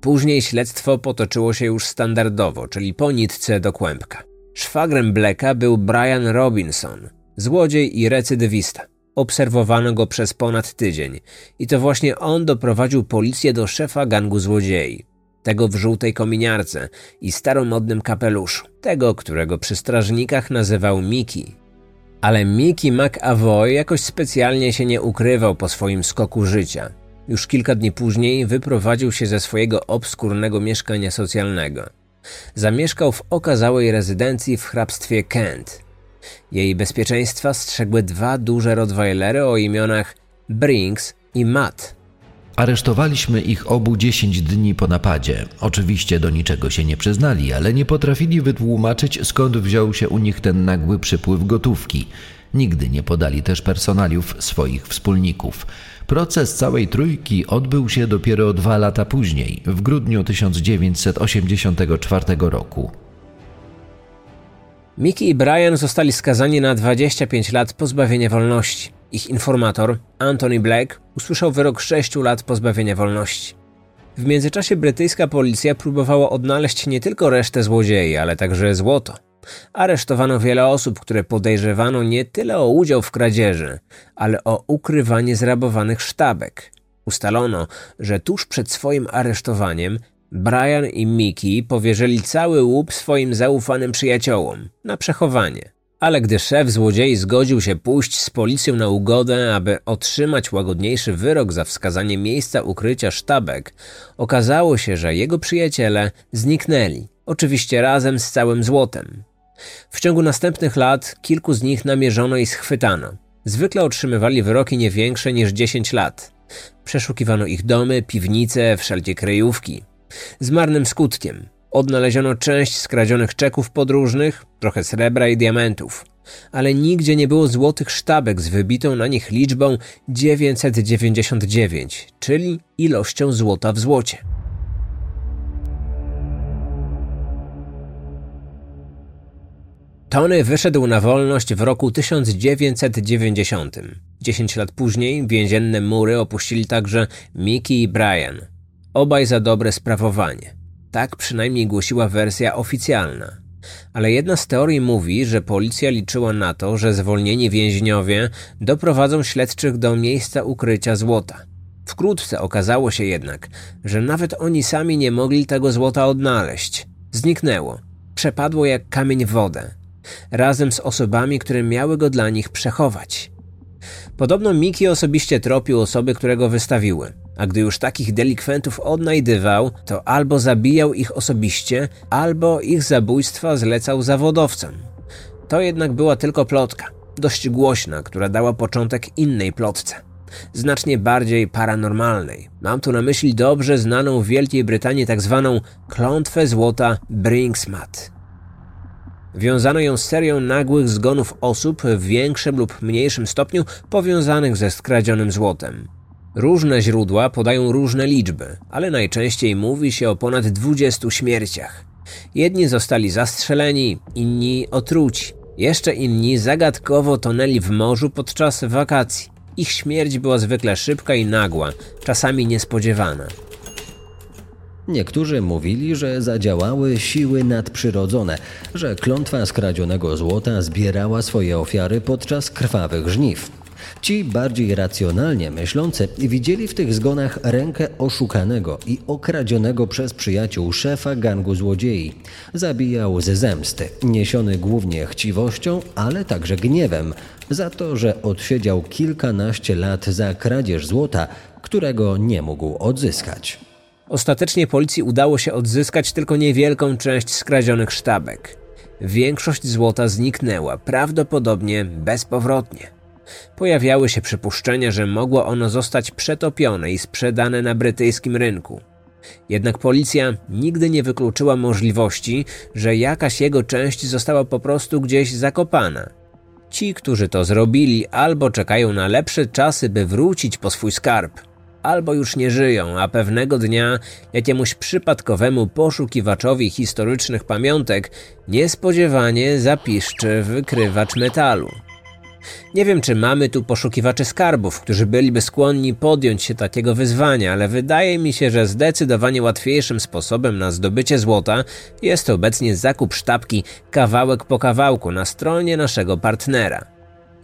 Później śledztwo potoczyło się już standardowo, czyli po nitce do kłębka. Szwagrem Blacka był Brian Robinson, złodziej i recydywista. Obserwowano go przez ponad tydzień i to właśnie on doprowadził policję do szefa gangu złodziei. Tego w żółtej kominiarce i staromodnym kapeluszu. Tego, którego przy strażnikach nazywał Miki. Ale Mickey McAvoy jakoś specjalnie się nie ukrywał po swoim skoku życia. Już kilka dni później wyprowadził się ze swojego obskurnego mieszkania socjalnego. Zamieszkał w okazałej rezydencji w hrabstwie Kent. Jej bezpieczeństwa strzegły dwa duże Rottweilery o imionach Brinks i Matt. Aresztowaliśmy ich obu 10 dni po napadzie. Oczywiście do niczego się nie przyznali, ale nie potrafili wytłumaczyć, skąd wziął się u nich ten nagły przypływ gotówki. Nigdy nie podali też personaliów swoich wspólników. Proces całej trójki odbył się dopiero dwa lata później, w grudniu 1984 roku. Mickey i Brian zostali skazani na 25 lat pozbawienia wolności. Ich informator, Anthony Black, usłyszał wyrok 6 lat pozbawienia wolności. W międzyczasie brytyjska policja próbowała odnaleźć nie tylko resztę złodziei, ale także złoto. Aresztowano wiele osób, które podejrzewano nie tyle o udział w kradzieży, ale o ukrywanie zrabowanych sztabek. Ustalono, że tuż przed swoim aresztowaniem Brian i Mickey powierzyli cały łup swoim zaufanym przyjaciołom na przechowanie. Ale gdy szef złodziei zgodził się pójść z policją na ugodę, aby otrzymać łagodniejszy wyrok za wskazanie miejsca ukrycia sztabek, okazało się, że jego przyjaciele zniknęli, oczywiście razem z całym złotem. W ciągu następnych lat kilku z nich namierzono i schwytano. Zwykle otrzymywali wyroki nie większe niż 10 lat. Przeszukiwano ich domy, piwnice, wszelkie kryjówki. Z marnym skutkiem. Odnaleziono część skradzionych czeków podróżnych, trochę srebra i diamentów, ale nigdzie nie było złotych sztabek z wybitą na nich liczbą 999, czyli ilością złota w złocie. Tony wyszedł na wolność w roku 1990. Dziesięć lat później więzienne mury opuścili także Mickey i Brian. Obaj za dobre sprawowanie. Tak przynajmniej głosiła wersja oficjalna. Ale jedna z teorii mówi, że policja liczyła na to, że zwolnieni więźniowie doprowadzą śledczych do miejsca ukrycia złota. Wkrótce okazało się jednak, że nawet oni sami nie mogli tego złota odnaleźć. Zniknęło. Przepadło jak kamień w wodę. Razem z osobami, które miały go dla nich przechować. Podobno Miki osobiście tropił osoby, które go wystawiły a gdy już takich delikwentów odnajdywał, to albo zabijał ich osobiście, albo ich zabójstwa zlecał zawodowcom. To jednak była tylko plotka, dość głośna, która dała początek innej plotce. Znacznie bardziej paranormalnej. Mam tu na myśli dobrze znaną w Wielkiej Brytanii tak zwaną klątwę złota Brinksmat. Wiązano ją z serią nagłych zgonów osób w większym lub mniejszym stopniu powiązanych ze skradzionym złotem. Różne źródła podają różne liczby, ale najczęściej mówi się o ponad 20 śmierciach. Jedni zostali zastrzeleni, inni otruci. Jeszcze inni zagadkowo tonęli w morzu podczas wakacji. Ich śmierć była zwykle szybka i nagła, czasami niespodziewana. Niektórzy mówili, że zadziałały siły nadprzyrodzone, że klątwa skradzionego złota zbierała swoje ofiary podczas krwawych żniw. Ci bardziej racjonalnie myślący widzieli w tych zgonach rękę oszukanego i okradzionego przez przyjaciół szefa gangu złodziei. Zabijał ze zemsty, niesiony głównie chciwością, ale także gniewem, za to, że odsiedział kilkanaście lat za kradzież złota, którego nie mógł odzyskać. Ostatecznie policji udało się odzyskać tylko niewielką część skradzionych sztabek. Większość złota zniknęła, prawdopodobnie bezpowrotnie. Pojawiały się przypuszczenia, że mogło ono zostać przetopione i sprzedane na brytyjskim rynku. Jednak policja nigdy nie wykluczyła możliwości, że jakaś jego część została po prostu gdzieś zakopana. Ci, którzy to zrobili, albo czekają na lepsze czasy, by wrócić po swój skarb, albo już nie żyją, a pewnego dnia jakiemuś przypadkowemu poszukiwaczowi historycznych pamiątek niespodziewanie zapiszczy wykrywacz metalu. Nie wiem, czy mamy tu poszukiwaczy skarbów, którzy byliby skłonni podjąć się takiego wyzwania, ale wydaje mi się, że zdecydowanie łatwiejszym sposobem na zdobycie złota jest obecnie zakup sztabki kawałek po kawałku na stronie naszego partnera.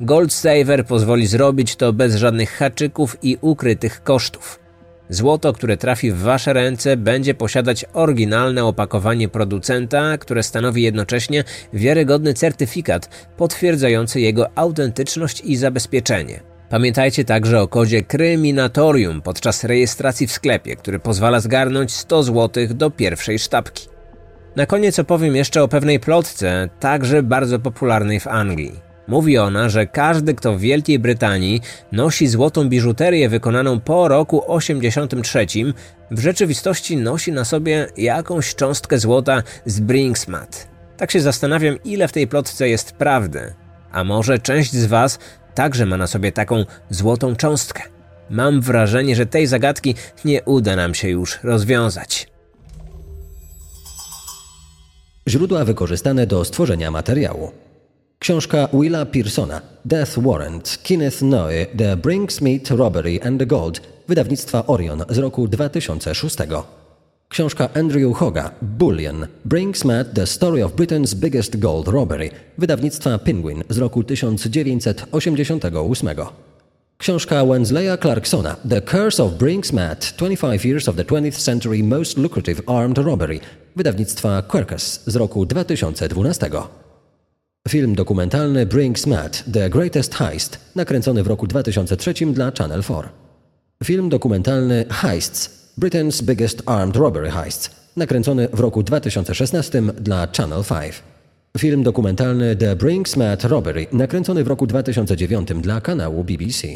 Gold Saver pozwoli zrobić to bez żadnych haczyków i ukrytych kosztów. Złoto, które trafi w Wasze ręce, będzie posiadać oryginalne opakowanie producenta, które stanowi jednocześnie wiarygodny certyfikat potwierdzający jego autentyczność i zabezpieczenie. Pamiętajcie także o kodzie Kryminatorium podczas rejestracji w sklepie, który pozwala zgarnąć 100 zł do pierwszej sztabki. Na koniec opowiem jeszcze o pewnej plotce, także bardzo popularnej w Anglii. Mówi ona, że każdy, kto w Wielkiej Brytanii nosi złotą biżuterię wykonaną po roku 83, w rzeczywistości nosi na sobie jakąś cząstkę złota z Brinksmat. Tak się zastanawiam, ile w tej plotce jest prawdy. A może część z Was także ma na sobie taką złotą cząstkę. Mam wrażenie, że tej zagadki nie uda nam się już rozwiązać. Źródła wykorzystane do stworzenia materiału. Książka Willa Pearsona Death Warrant Kenneth Noe The Brinksmeat Robbery and the Gold wydawnictwa Orion z roku 2006. Książka Andrew Hoga Bullion Brinksmeat The Story of Britain's Biggest Gold Robbery wydawnictwa Penguin z roku 1988. Książka Wensleya Clarksona The Curse of Brinksmeat 25 Years of the 20th Century Most Lucrative Armed Robbery wydawnictwa Quercus z roku 2012. Film dokumentalny Brinks Matt The Greatest Heist, nakręcony w roku 2003 dla Channel 4. Film dokumentalny Heists Britain's Biggest Armed Robbery Heists, nakręcony w roku 2016 dla Channel 5. Film dokumentalny The Brinks Matt Robbery, nakręcony w roku 2009 dla kanału BBC.